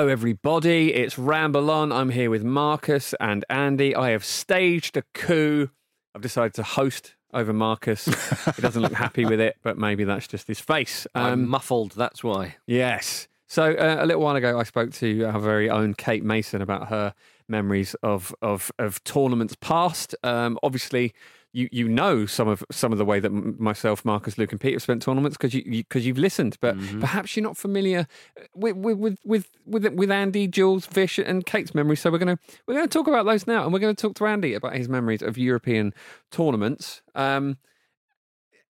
Hello, everybody. It's Ramble On. I'm here with Marcus and Andy. I have staged a coup. I've decided to host over Marcus. he doesn't look happy with it, but maybe that's just his face. I'm Um, muffled, that's why. yes. So uh, a little while ago, I spoke to our very own Kate Mason about her memories of of, of tournaments past. Um, obviously, you you know some of some of the way that myself, Marcus, Luke, and Pete have spent tournaments because you because you, have listened, but perhaps you're not familiar with with with with with, with Andy, Jules, Fish, and Kate's memories. So we're gonna we're gonna talk about those now, and we're gonna talk to Andy about his memories of European tournaments. Um,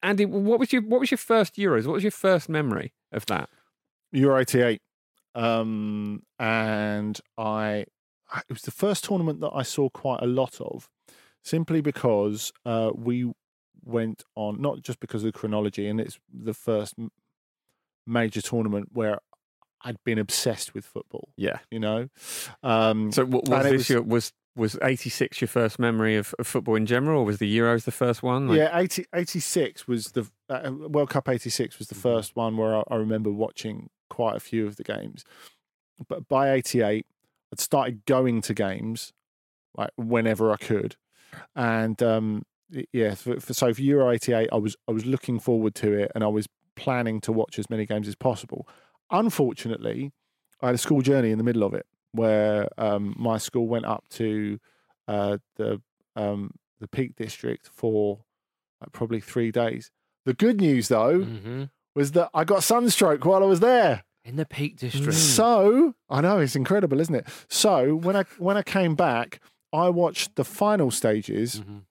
Andy, what was your what was your first Euros? What was your first memory of that? Euro 88. Um, and I, I- it was the first tournament that I saw quite a lot of, simply because uh, we went on, not just because of the chronology, and it's the first major tournament where I'd been obsessed with football, Yeah. you know? Um, So what was this was- your was was eighty six your first memory of, of football in general, or was the Euros the first one? Like- yeah, 80, 86 was the uh, World Cup 86 was the Mm-hmm. first one where I, I remember watching quite a few of the games. But by 88, I'd started going to games like whenever I could. And um, yeah, for, for, so for Euro 88, I was I was looking forward to it and I was planning to watch as many games as possible. Unfortunately, I had a school journey in the middle of it where um, my school went up to uh, the um, the Peak District for like, probably three days. The good news, though, Mm-hmm. was that I got sunstroke while I was there. In the Peak District. So I know it's incredible, isn't it? So when I when I came back, I watched the final stages Mhm.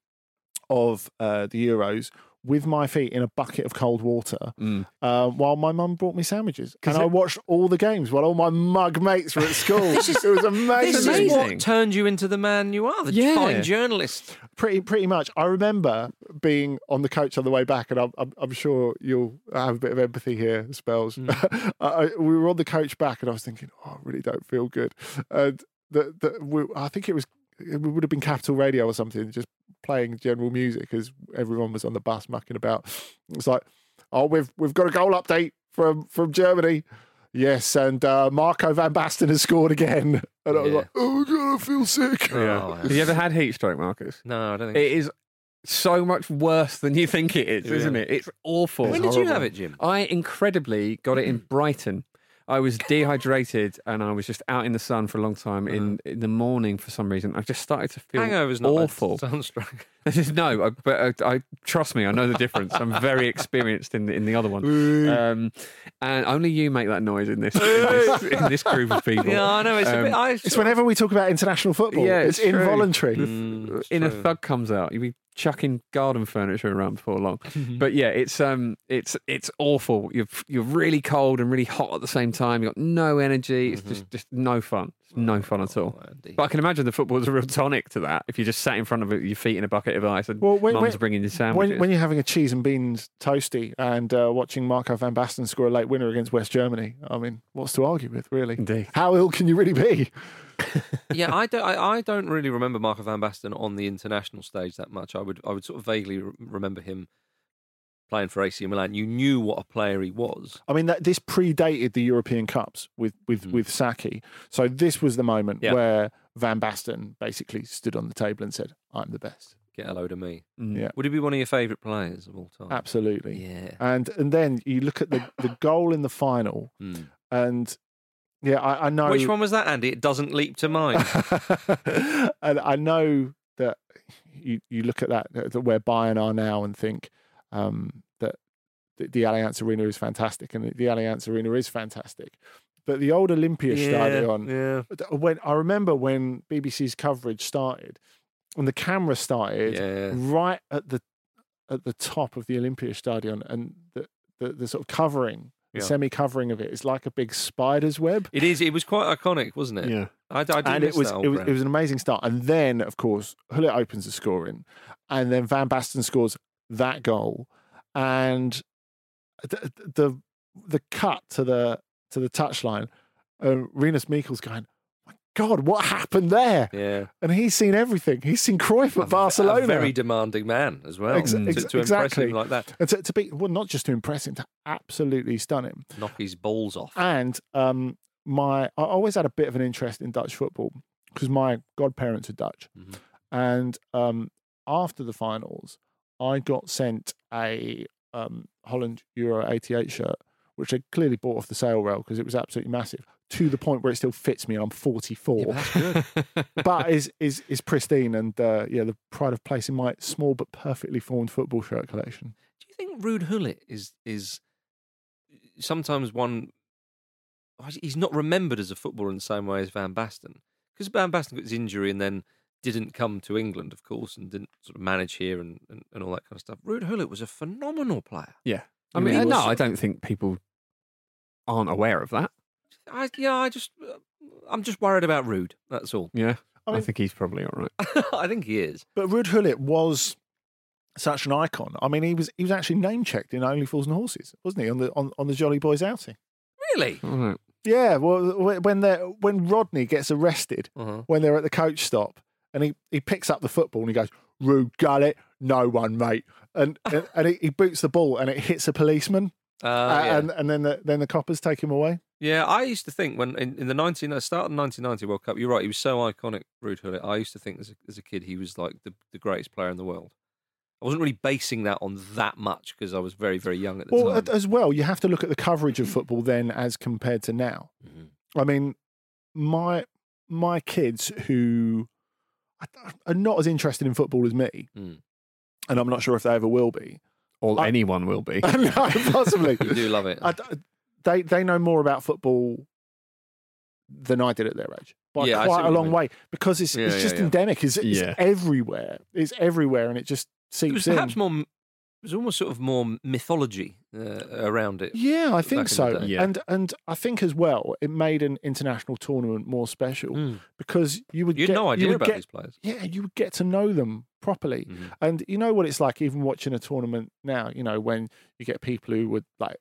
of uh, the Euros with my feet in a bucket of cold water Mm. uh, while my mum brought me sandwiches. and I watched all the games while all my mug mates were at school. it was This is what turned you into the man you are, the Yeah. fine journalist. Pretty, pretty much. I remember being on the coach on the way back, and I'm, I'm, I'm sure you'll have a bit of empathy here, spells. Mm. I, I- we were on the coach back, and I was thinking, oh, I really don't feel good. And the, the, we, I think it was, it would have been Capital Radio or something, just playing general music as everyone was on the bus mucking about. It was like, oh, we've we've got a goal update from from Germany. Yes, and uh, Marco van Basten has scored again. And I was Yeah. like, oh, God, I feel sick. Oh, Have you ever had heat stroke, Marcus? No, I don't think. It is so much worse than you think it is, isn't it? It's awful. when did you have it, Jim? I incredibly got it in Brighton. I was dehydrated and I was just out in the sun for a long time. In in the morning, for some reason, I just started to feel Hangover's not awful. bad. Sunstroke. no, I, but I, I trust me, I know the difference. I'm very experienced in the, in the other one, um, and only you make that noise in this in this, in this group of people. Yeah, I know. It's a Um, bit. I, It's whenever we talk about international football. Yeah, it's, it's true. involuntary. Mm, it's in a true. thug comes out, you'll be chucking garden furniture around before long. but yeah, it's um, it's it's awful. You're you're really cold and really hot at the same time. You've got no energy. It's just just no fun. It's no fun at all. Oh. But I can imagine the football's a real tonic to that. If you just sat in front of it, your feet in a bucket of ice, and Well, when- mum's when- bringing you sandwiches. When, when you're having a cheese and beans toasty and uh, watching Marco van Basten score a late winner against West Germany, I mean, what's to argue with, really? Indeed. How ill can you really be? yeah, I don't. I, I don't really remember Marco van Basten on the international stage that much. I would. I would sort of vaguely re- remember him playing for AC Milan. You knew what a player he was. I mean, that this predated the European Cups with with Hmm. with Sacchi. So this was the moment Yeah. where Van Basten basically stood on the table and said, "I'm the best." Get a load of me. Mm. Yeah. Would he be one of your favourite players of all time? Absolutely. Yeah. And and then you look at the the goal in the final, Mm. and yeah, I, I know Which one was that, Andy? It doesn't leap to mind. and I know that you, you look at that, that where Bayern are now and think um, that the, the Allianz Arena is fantastic, and the Allianz Arena is fantastic. But the old Olympia Stadion, yeah. when I remember when BBC's coverage started, when the camera started, Yeah. right at the at the top of the Olympia Stadion, and the the, the sort of covering, Yeah. semi covering of it it is like a big spider's web. It is. It was quite iconic, wasn't it? Yeah. I, I and it was it was, it was an amazing start. And then, of course, Gullit opens the scoring, and then Van Basten scores that goal, and the the, the cut to the to the touchline, uh, Rinus Michels going, "My God, what happened there?" Yeah. And he's seen everything. He's seen Cruyff at Barcelona. A very demanding man as well. Ex- to, ex- to impress exactly. him like that, and to, to be well, not just to impress him, to absolutely stun him. knock his balls off. And um, my I always had a bit of an interest in Dutch football because my godparents are Dutch, Mhm. and um, after the finals, I got sent a um, Holland Euro '88 shirt, which I clearly bought off the sale rail because it was absolutely massive. To the point where it still fits me, and I'm 44, that's good. but is is is pristine and uh, yeah, the pride of place in my small but perfectly formed football shirt collection. Do you think Ruud Gullit is is sometimes one? He's not remembered as a footballer in the same way as Van Basten because Van Basten got his injury and then didn't come to England, of course, and didn't sort of manage here and, and, and all that kind of stuff. Ruud Gullit was a phenomenal player. yeah. I mean, really no. I don't think people aren't aware of that. I, yeah, I just uh, I'm just worried about Rude. That's all. Yeah. I I, think he's probably all right. I think he is. But Ruud Gullit was such an icon. I mean, he was he was actually name checked in Only Fools and Horses, wasn't he? On the on, on the Jolly Boys outing. Really? All right. Yeah, well, when they when Rodney gets arrested Uh-huh. when they're at the coach stop, and he, he picks up the football and he goes, "Ruud Gullit, no one, mate," and and, and he, he boots the ball and it hits a policeman, Uh, uh, yeah. and and then the then the coppers take him away. Yeah, I used to think when in, in the 19, uh, start of the 1990 World Cup, you're right, he was so iconic, Ruud Gullit. I used to think as a, as a kid he was like the, the greatest player in the world. I wasn't really basing that on that much because I was very, very young at the Well, time. a- as well, you have to look at the coverage of football then as compared to now. Mhm. I mean, my my kids who are not as interested in football as me, Mm. and I'm not sure if they ever will be. Or I- anyone will be. no, possibly. You do love it. I d they they know more about football than I did at their age by Yeah, quite a long way because it's Yeah, it's yeah, just yeah. endemic. It's, it's Yeah. everywhere. It's everywhere, and it just it was seeps in. perhaps more, it was almost sort of more mythology uh, around it. Yeah, I think back in the so. Yeah. And and I think as well, it made an international tournament more special Mm. because you would You had get, no idea would about get, these players. Yeah, you would get to know them properly. Mhm. And you know what it's like, even watching a tournament now. You know when you get people who would like.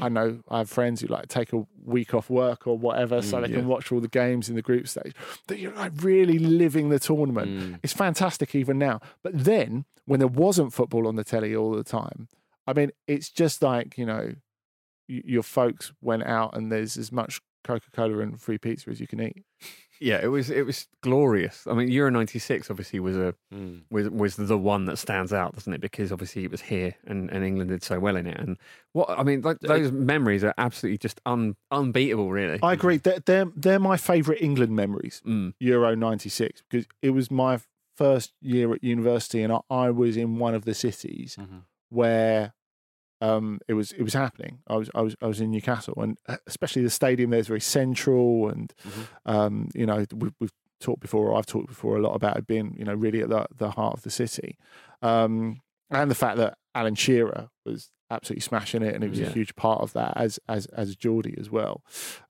I know I have friends who like take a week off work or whatever, so Mm, they yeah. can watch all the games in the group stage. That you're like really living the tournament. Mm. It's fantastic even now. But then when there wasn't football on the telly all the time, I mean, it's just like you know, your folks went out and there's as much Coca Cola and free pizza as you can eat. Yeah, it was it was glorious. I mean, Euro '96 obviously was a Mm. was was the one that stands out, doesn't it? Because obviously it was here, and, and England did so well in it. And what I mean, like, those memories are absolutely just un, unbeatable, really. I agree. They're they're, they're my favourite England memories. Mm. Euro '96 because it was my first year at university, and I, I was in one of the cities Mhm. where um, it was it was happening. I was I was I was in Newcastle, and uh, especially the stadium there is very central, and Mhm. um, you know we've, we've talked before. Or I've talked before a lot about it being you know really at the the heart of the city, um, and the fact that Alan Shearer was absolutely smashing it, and he was Yeah. a huge part of that as as as Geordie as well.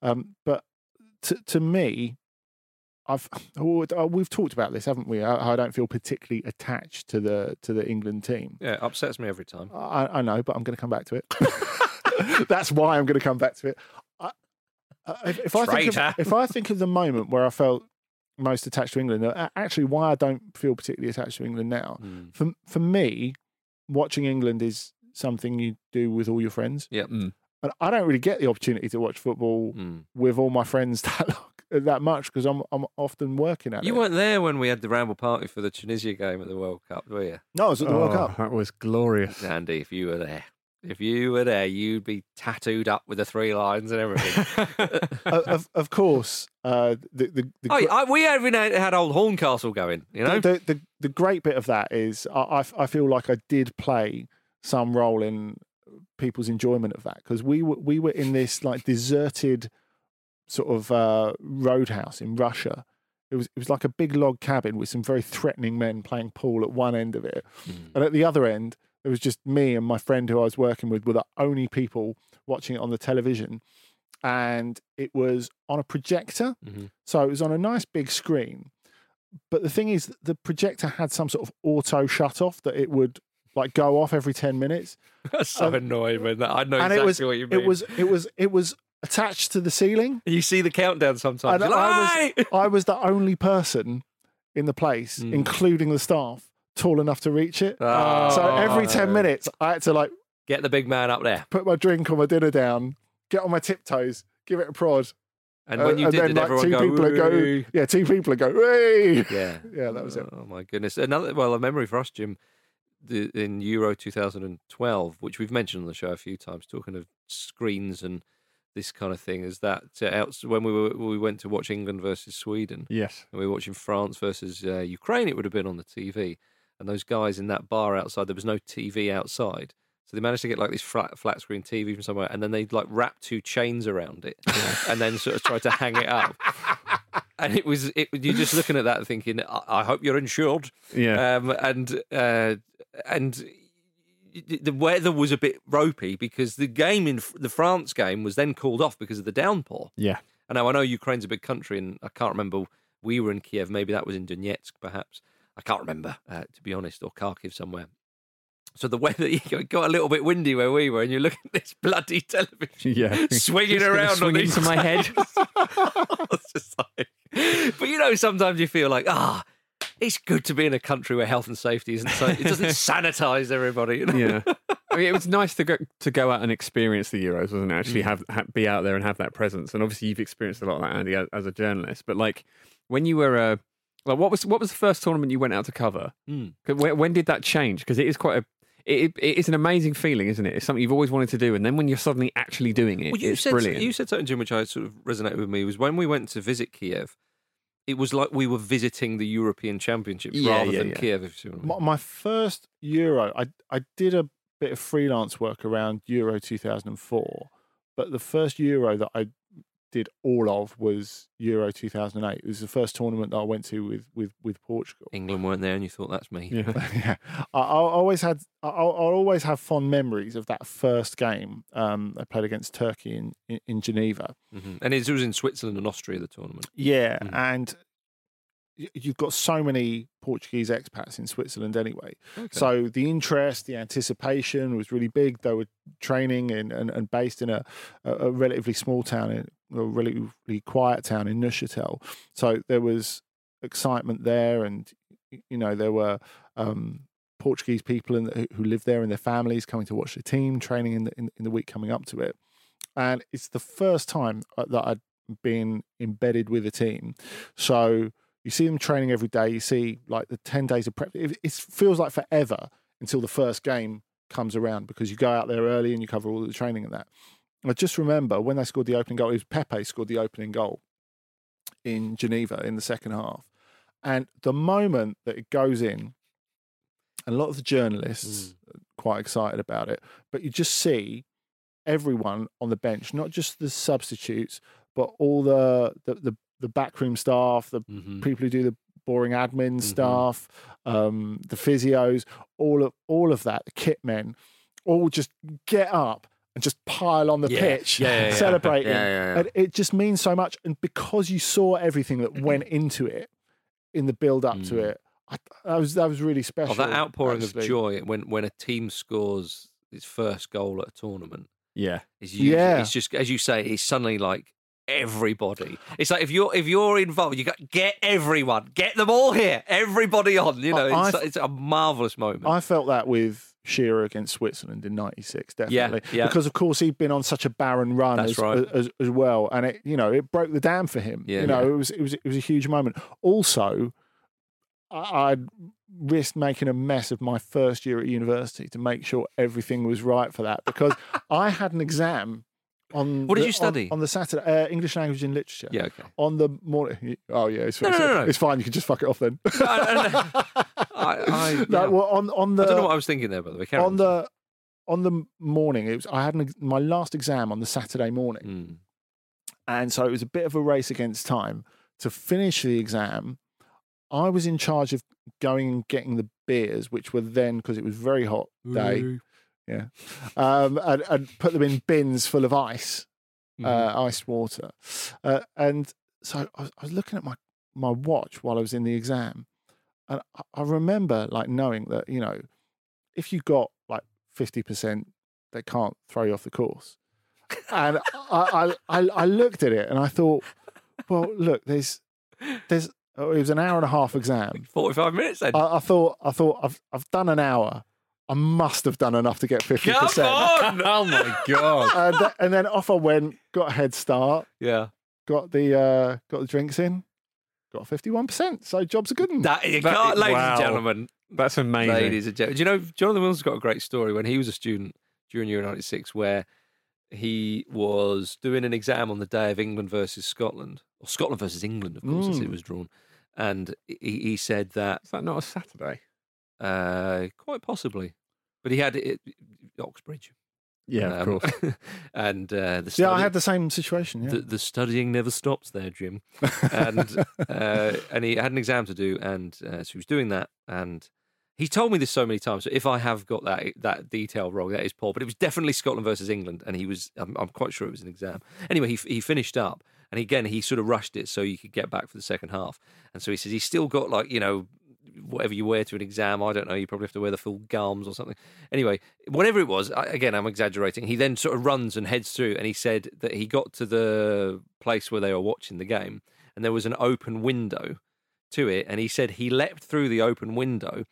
Um, but to to me. I've oh, uh, we've talked about this, haven't we? How how I don't feel particularly attached to the to the England team. Yeah, it upsets me every time. I, I know, but I'm going to come back to it. That's why I'm going to come back to it. I, uh, if, if I think of, if I think of the moment where I felt most attached to England, uh, actually, why I don't feel particularly attached to England now, Mm. for for me, watching England is something you do with all your friends, Yeah. Mm. and I don't really get the opportunity to watch football Mm. with all my friends that long, that much because I'm I'm often working at You it. weren't there when we had the ramble party for the Tunisia game at the World Cup, were you? no, I was at the World Oh, Cup. That was glorious. Andy, if you were there. If you were there, you'd be tattooed up with the three lines and everything. of, of, of course, uh, the the, the oh, I, we even had, had old Horncastle going, you know? the, the, the the great bit of that is I, I, I feel like I did play some role in people's enjoyment of that because we were we were in this like deserted sort of uh, roadhouse in Russia. It was it was like a big log cabin with some very threatening men playing pool at one end of it, Mm. and at the other end it was just me and my friend who I was working with were the only people watching it on the television, and it was on a projector. Mhm. So it was on a nice big screen. But the thing is, the projector had some sort of auto shut off that it would like go off every 10 minutes. That's so Um, annoying that. I know exactly it was, what you mean. it was, it was, it was attached to the ceiling. You see the countdown sometimes. You're I like, "Aye!" I was the only person in the place, Mm. including the staff, tall enough to reach it. Oh, so every 10 minutes, I had to like Get the big man up there. put my drink or my dinner down, get on my tiptoes, give it a prod, And when you Uh, did, then like everyone two go? people go, yeah, two people go, hey. Yeah. Yeah, that was it. Oh my goodness! Another well, a memory for us, Jim, the, in Euro 2012, which we've mentioned on the show a few times, talking of screens and this kind of thing, is that uh, out, when we were we went to watch England versus Sweden, Yes. and we were watching France versus uh, Ukraine, it would have been on the TV, and those guys in that bar outside, there was no TV outside. So they managed to get like this flat, flat screen TV from somewhere, and then they'd like wrap two chains around it, and then sort of try to hang it up. And it was, it, you're just looking at that thinking, I, I hope you're insured. Yeah. Um, and uh, and the weather was a bit ropey because the game in the France game was then called off because of the downpour. yeah. And now I know Ukraine's a big country, and I can't remember. We were in Kiev. Maybe that was in Donetsk, perhaps. I can't remember, uh, to be honest, or Kharkiv somewhere. So the weather it got a little bit windy where we were, and you look at this bloody television Yeah. swinging around swing on into my head. Just like- but you know, sometimes you feel like, ah, it's good to be in a country where health and safety isn't so. It doesn't sanitize everybody. You know? yeah. I mean, it was nice to go to go out and experience the Euros, wasn't it? Actually, Mm. have, be out there and have that presence. And obviously, you've experienced a lot of that, Andy, as, as a journalist. But like, when you were, uh, like, what was what was the first tournament you went out to cover? Mm. When, when did that change? Because it is quite a, it, it is an amazing feeling, isn't it? It's something you've always wanted to do, and then when you're suddenly actually doing it, Well, you it's said brilliant. you said something, Jim, which I sort of resonated with me was when we went to visit Kiev. It was like we were visiting the European Championships Yeah, rather yeah, than yeah. Kiev. If you see I mean. My, my first Euro, I I did a bit of freelance work around Euro 2004, but the first Euro that I did all of was Euro 2008. It was the first tournament that I went to with with with Portugal. England weren't there, and you thought that's me. yeah. yeah, I, I always had. I, I always have fond memories of that first game. Um, I played against Turkey in in, in Geneva. hmm And it was in Switzerland and Austria the tournament. Yeah, Mhm. and you've got so many Portuguese expats in Switzerland anyway. Okay. So the interest, the anticipation was really big. They were training in, and, and based in a, a relatively small town, in, a relatively quiet town in Neuchâtel. So there was excitement there, and you know there were um, Portuguese people in who lived there and their families coming to watch the team training in the in, in the week coming up to it. And it's the first time uh, that I'd been embedded with a team. So you see them training every day. You see like the 10 days of prep. It, it feels like forever until the first game comes around because you go out there early and you cover all the training and that. I just remember when they scored the opening goal, it was Pepe scored the opening goal in Geneva in the second half. And the moment that it goes in, a lot of the journalists are quite excited about it, but you just see everyone on the bench, not just the substitutes, but all the the, the, the backroom staff, the hmm people who do the boring admin Mhm. staff, um, the physios, all of all of that, the kit men, all just get up and just pile on the Yeah. pitch, Yeah, yeah, yeah. celebrating. Yeah, yeah, yeah. And it just means so much. And because you saw everything that Mm-hmm. went into it in the build up to Mm. it, I, that was that was really special. Oh, that outpouring actually. of joy when when a team scores its first goal at a tournament Yeah. is usually, Yeah. it's just as you say, it's suddenly like everybody. It's like if you're if you're involved, you got get everyone, get them all here, everybody on. You know, I- it's, I- it's a marvelous moment. I felt that with Shearer against Switzerland in '96, definitely. yeah. Because of course he'd been on such a barren run as, right. as as well, and it you know it broke the dam for him. Yeah, you know yeah. it was it was it was a huge moment. Also, I, I'd risked making a mess of my first year at university to make sure everything was right for that because I had an exam. On What did the- you study? on, the Saturday? Uh, English language and literature. yeah, okay. On the morning. Oh yeah, it's, No, it's, no, no. it's fine. You can just fuck it off then. no, I, I, yeah. well, on on the I don't know what I was thinking there, by the way. Carry on the on the morning it was i had an, my last exam on the saturday morning Mm. and so it was a bit of a race against time to finish the exam i was in charge of going and getting the beers which were then because it was very hot day yeah. Um and, and put them in bins full of ice Mhm. uh, iced water. Uh, and so I was, I was looking at my my watch while i was in the exam and I, I remember like knowing that you know if you got like 50% they can't throw you off the course. And I, I i i looked at it and i thought well look there's there's oh, it was an hour and a half exam. 45 minutes then. I, I thought i thought i've i've done an hour i must have done enough to get 50% Come on! oh my god. and, th- and then off i went got a head start yeah. got the uh, got the drinks in, got fifty one percent. So job's are good one. That, you That- can't, ladies wow. and gentlemen, That's amazing. ladies and gentlemen. Do you know Jonathan Wilson's got a great story when he was a student during Euro '96, where he was doing an exam on the day of England versus Scotland, or Scotland versus England, of course, as it Mm. was drawn, and he, he said that Is that not a Saturday? uh, quite possibly, but he had it, Oxbridge. Yeah, of Um, course. and uh, the Yeah, I had the same situation. Yeah. the, the studying never stops there, Jim. and uh, and he had an exam to do, and uh, so he was doing that. And he told me this so many times. So if I have got that that detail wrong, that is poor. But it was definitely Scotland versus England, and he was. I'm, I'm quite sure it was an exam. Anyway, he he finished up, and again he sort of rushed it so you could get back for the second half. And so he says he's still got like you know whatever you wear to an exam. I don't know. You probably have to wear the full gums or something. Anyway, whatever it was, I, again, I'm exaggerating. He then sort of runs and heads through, and he said that he got to the place where they were watching the game, and there was an open window to it, and he said he leapt through the open window,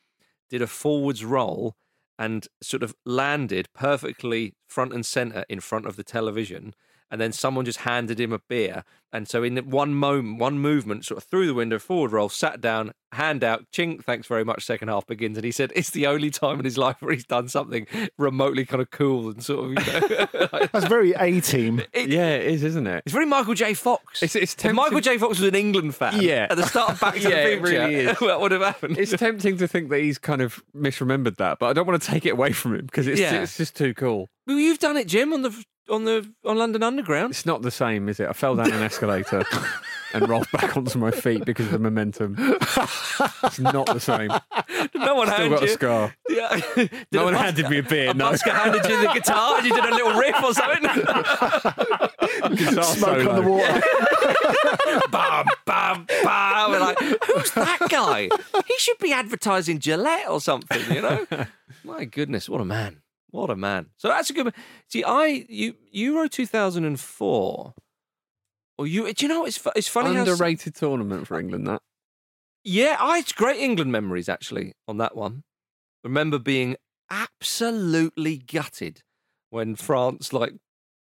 did a forwards roll, and sort of landed perfectly front and center in front of the television. And then someone just handed him a beer. And so, in one moment, one movement, sort of through the window, forward roll, sat down, hand out, chink, thanks very much. Second half begins. And he said it's the only time in his life where he's done something remotely kind of cool and sort of, you know, like- That's very A team. yeah, it is, isn't it? it's very Michael J. Fox. It's, it's if tempting, Michael J. Fox was an England fan Yeah. at the start of Back to Yeah, the it Future, really is. what would have happened? It's tempting to think that he's kind of misremembered that, but I don't want to take it away from him because it's, Yeah. it's just too cool. Well, you've done it, Jim, on the on the on London Underground. It's not the same, is it? I fell down an escalator and rolled back onto my feet because of the momentum. It's not the same. No one Still handed got a you. scar. Yeah. Did No a one bus- handed me a beer. A No. busker handed you the guitar and you did a little riff or something. Guitar Smoke on the water. bam, bam, bam. We're like, who's that guy? He should be advertising Gillette or something, you know? My goodness, what a man. What a man. So that's a good See, I, you, Euro 2004. Or you, do you know, it's, it's funny how. Underrated tournament for England, that. Yeah, I had great England memories actually on that one. Remember being absolutely gutted when France like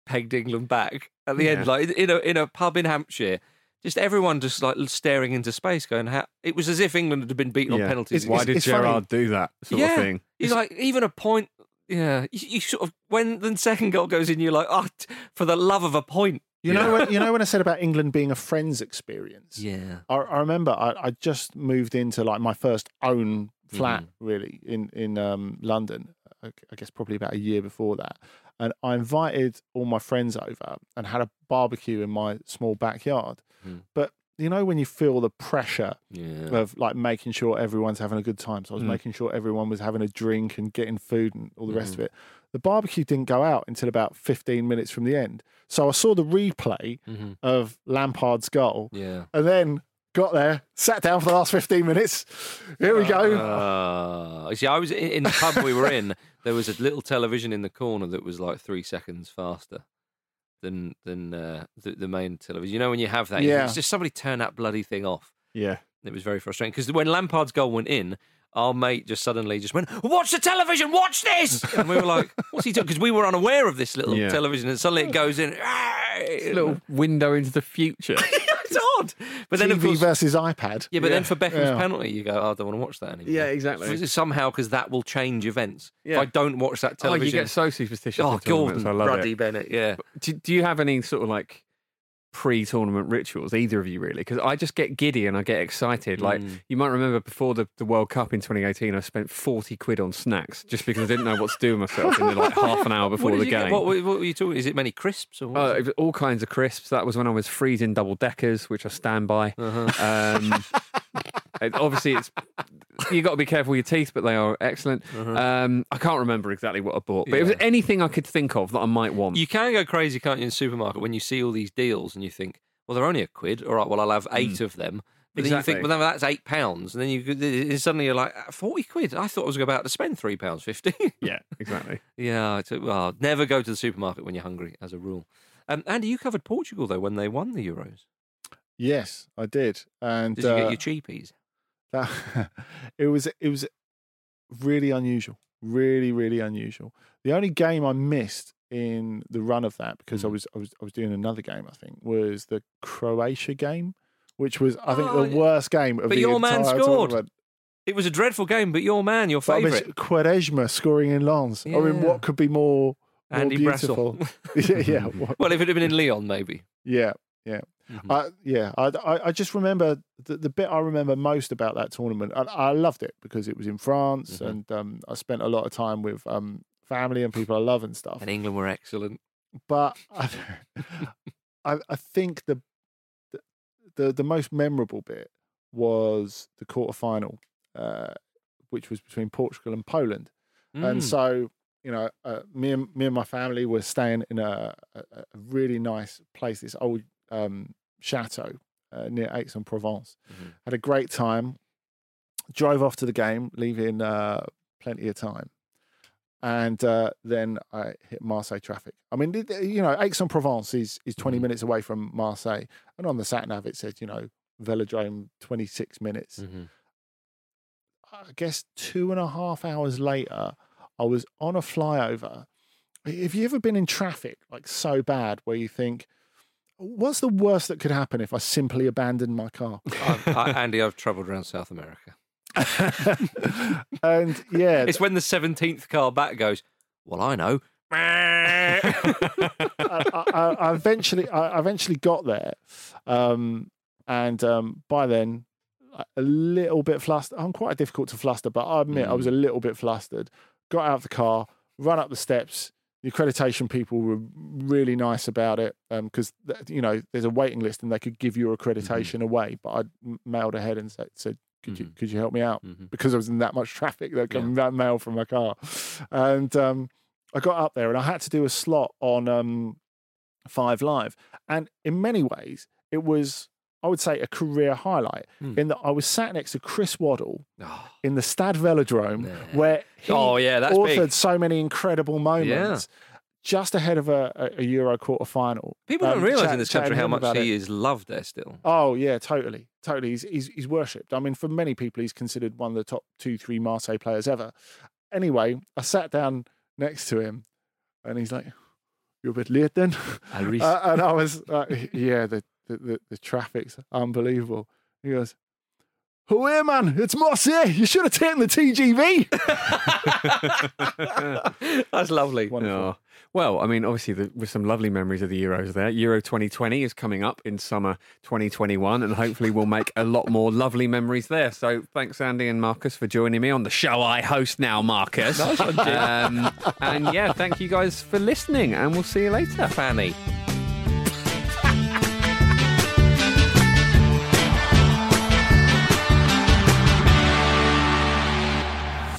pegged England back at the end, like in a in a pub in Hampshire. Just everyone just like staring into space, going, how, "It was as if England had been beaten Yeah. on penalties." It's- Why it's- did it's funny. Gerrard do that sort Yeah. of thing? He's like, even a point. Yeah, you, you sort of when the second goal goes in, you're like, "Oh, t- for the love of a point!" You know, when, you know when I said about England being a friends experience. Yeah, I, I remember I, I just moved into like my first own flat, really in in um, London. I, I guess probably about a year before that, and I invited all my friends over and had a barbecue in my small backyard. Hmm. But you know when you feel the pressure yeah. of like making sure everyone's having a good time. So I was Mm. making sure everyone was having a drink and getting food and all the rest Mm-hmm. of it. The barbecue didn't go out until about 15 minutes from the end. So I saw the replay hmm of Lampard's goal yeah. and then got there, sat down for the last 15 minutes. Here we go. Uh, see, I was in the pub we were in. There was a little television in the corner that was like three seconds faster than than uh, the, the main television. You know when you have that, Yeah. it's just somebody turn that bloody thing off. Yeah. It was very frustrating because when Lampard's goal went in, our mate just suddenly just went, "Watch the television! Watch this!" And we were like, "What's he doing?" Because we were unaware of this little Yeah. television, and suddenly it goes in. It's a little window into the future. it's odd. But then, of TV course, versus iPad. yeah, but then for Beckham's Yeah. penalty, you go, oh, "I don't want to watch that anymore." yeah, exactly. F- Somehow, because that will change events. If I don't watch that Oh, you get so superstitious. oh, in tournaments, Gordon, I love Ruddy it. Bennett, yeah. Do, do you have any sort of like pre-tournament rituals, either of you really? Because I just get giddy and I get excited. Like Mm. you might remember before the, the World Cup in 2018, I spent 40 quid on snacks just because I didn't know what to do with myself in like half an hour before the get? game. What, were- what were you talking? Is it many crisps or what? Uh, it all kinds of crisps. That was when I was freezing double deckers, which I stand by. uh-huh. Um, it- obviously, it's you got to be careful with your teeth, but they are excellent. Uh-huh. Um, I can't remember exactly what I bought, but it was anything I could think of that I might want. You can go crazy, can't you, in the supermarket when you see all these deals and you think, well, they're only a quid. All right, well, I'll have eight of them. But then you think, well, then that's eight pounds, and then you suddenly you're like forty quid. I thought I was about to spend three pounds fifty. yeah, exactly. yeah, it's a, well, never go to the supermarket when you're hungry, as a rule. Um, Andy, you covered Portugal though when they won the Euros. Yes, I did. And Did you uh, get your cheapies? that, it was it was really unusual. Really, really unusual. The only game I missed in the run of that because I Mm. was I was I was doing another game. I think was the Croatia game, which was I think Oh, the worst game of but the your man entire scored. tournament. It was a dreadful game, but your man, your I mean, favourite, Quaresma scoring in Lens. I mean, what could be more, more Andy beautiful? Yeah, yeah, well, if it had been in Leon, maybe. yeah, yeah. Mhm. I, yeah, I, I, I just remember the, the bit I remember most about that tournament. I, I loved it because it was in France, Mhm. and um, I spent a lot of time with um, family and people I love and stuff. and England were excellent. But I, I, I think the, the the the most memorable bit was the quarterfinal, uh, which was between Portugal and Poland. And Mm. so, you know, uh, me and me and my family were staying in a, a, a really nice place, this old um, chateau uh, near Aix-en-Provence. Mhm. Had a great time. Drove off to the game, leaving uh, plenty of time, and uh, then I hit Marseille traffic. I mean, you know, Aix-en-Provence is is 20 Mhm. minutes away from Marseille, and on the sat nav it said, you know, Velodrome 26 minutes. Mhm. I guess two and a half hours later, I was on a flyover. Have you ever been in traffic like so bad where you think, what's the worst that could happen if I simply abandoned my car? I've, I, Andy, I've travelled around South America. and yeah, It's when the seventeenth car back goes. Well, I know. I, I, I eventually, I eventually got there, um, and um, by then, a- little bit flustered. I'm quite difficult to fluster, but I admit I was a little bit flustered. Got out of the car, run up the steps. The accreditation people were really nice about it because you know there's a waiting list and they could give your accreditation away. But I mailed ahead and said, said "Could you Mhm. could you help me out?" Mhm. because I was in that much traffic that come that mail from my car. And um, I got up there and I had to do a slot on um, Five Live. And in many ways, it was, I would say, a career highlight Hmm. in that I was sat next to Chris Waddle Oh, in the Stade Velodrome Yeah. where he Oh, yeah, that's authored big. so many incredible moments. Just ahead of a, a, Euro quarter final. people Um, don't realise in this country how much he it. is loved there still. Oh yeah, totally, totally. He's, he's he's worshipped. I mean, for many people, he's considered one of the top two, three Marseille players ever. Anyway, I sat down next to him, and he's like, "You're a bit late then," uh, and I was like, "Yeah, the, the the the traffic's unbelievable." He goes. Oh, yeah, man, it's Marseille. You should have taken the TGV. That's lovely. Wonderful. Yeah. Well, I mean, obviously, the, with some lovely memories of the Euros there. Euro 2020 is coming up in summer 2021, and hopefully, we'll make a lot more lovely memories there. So, thanks, Andy and Marcus, for joining me on the show I host now, Marcus. Nice one, um, and yeah, thank you guys for listening, and we'll see you later. Fanny.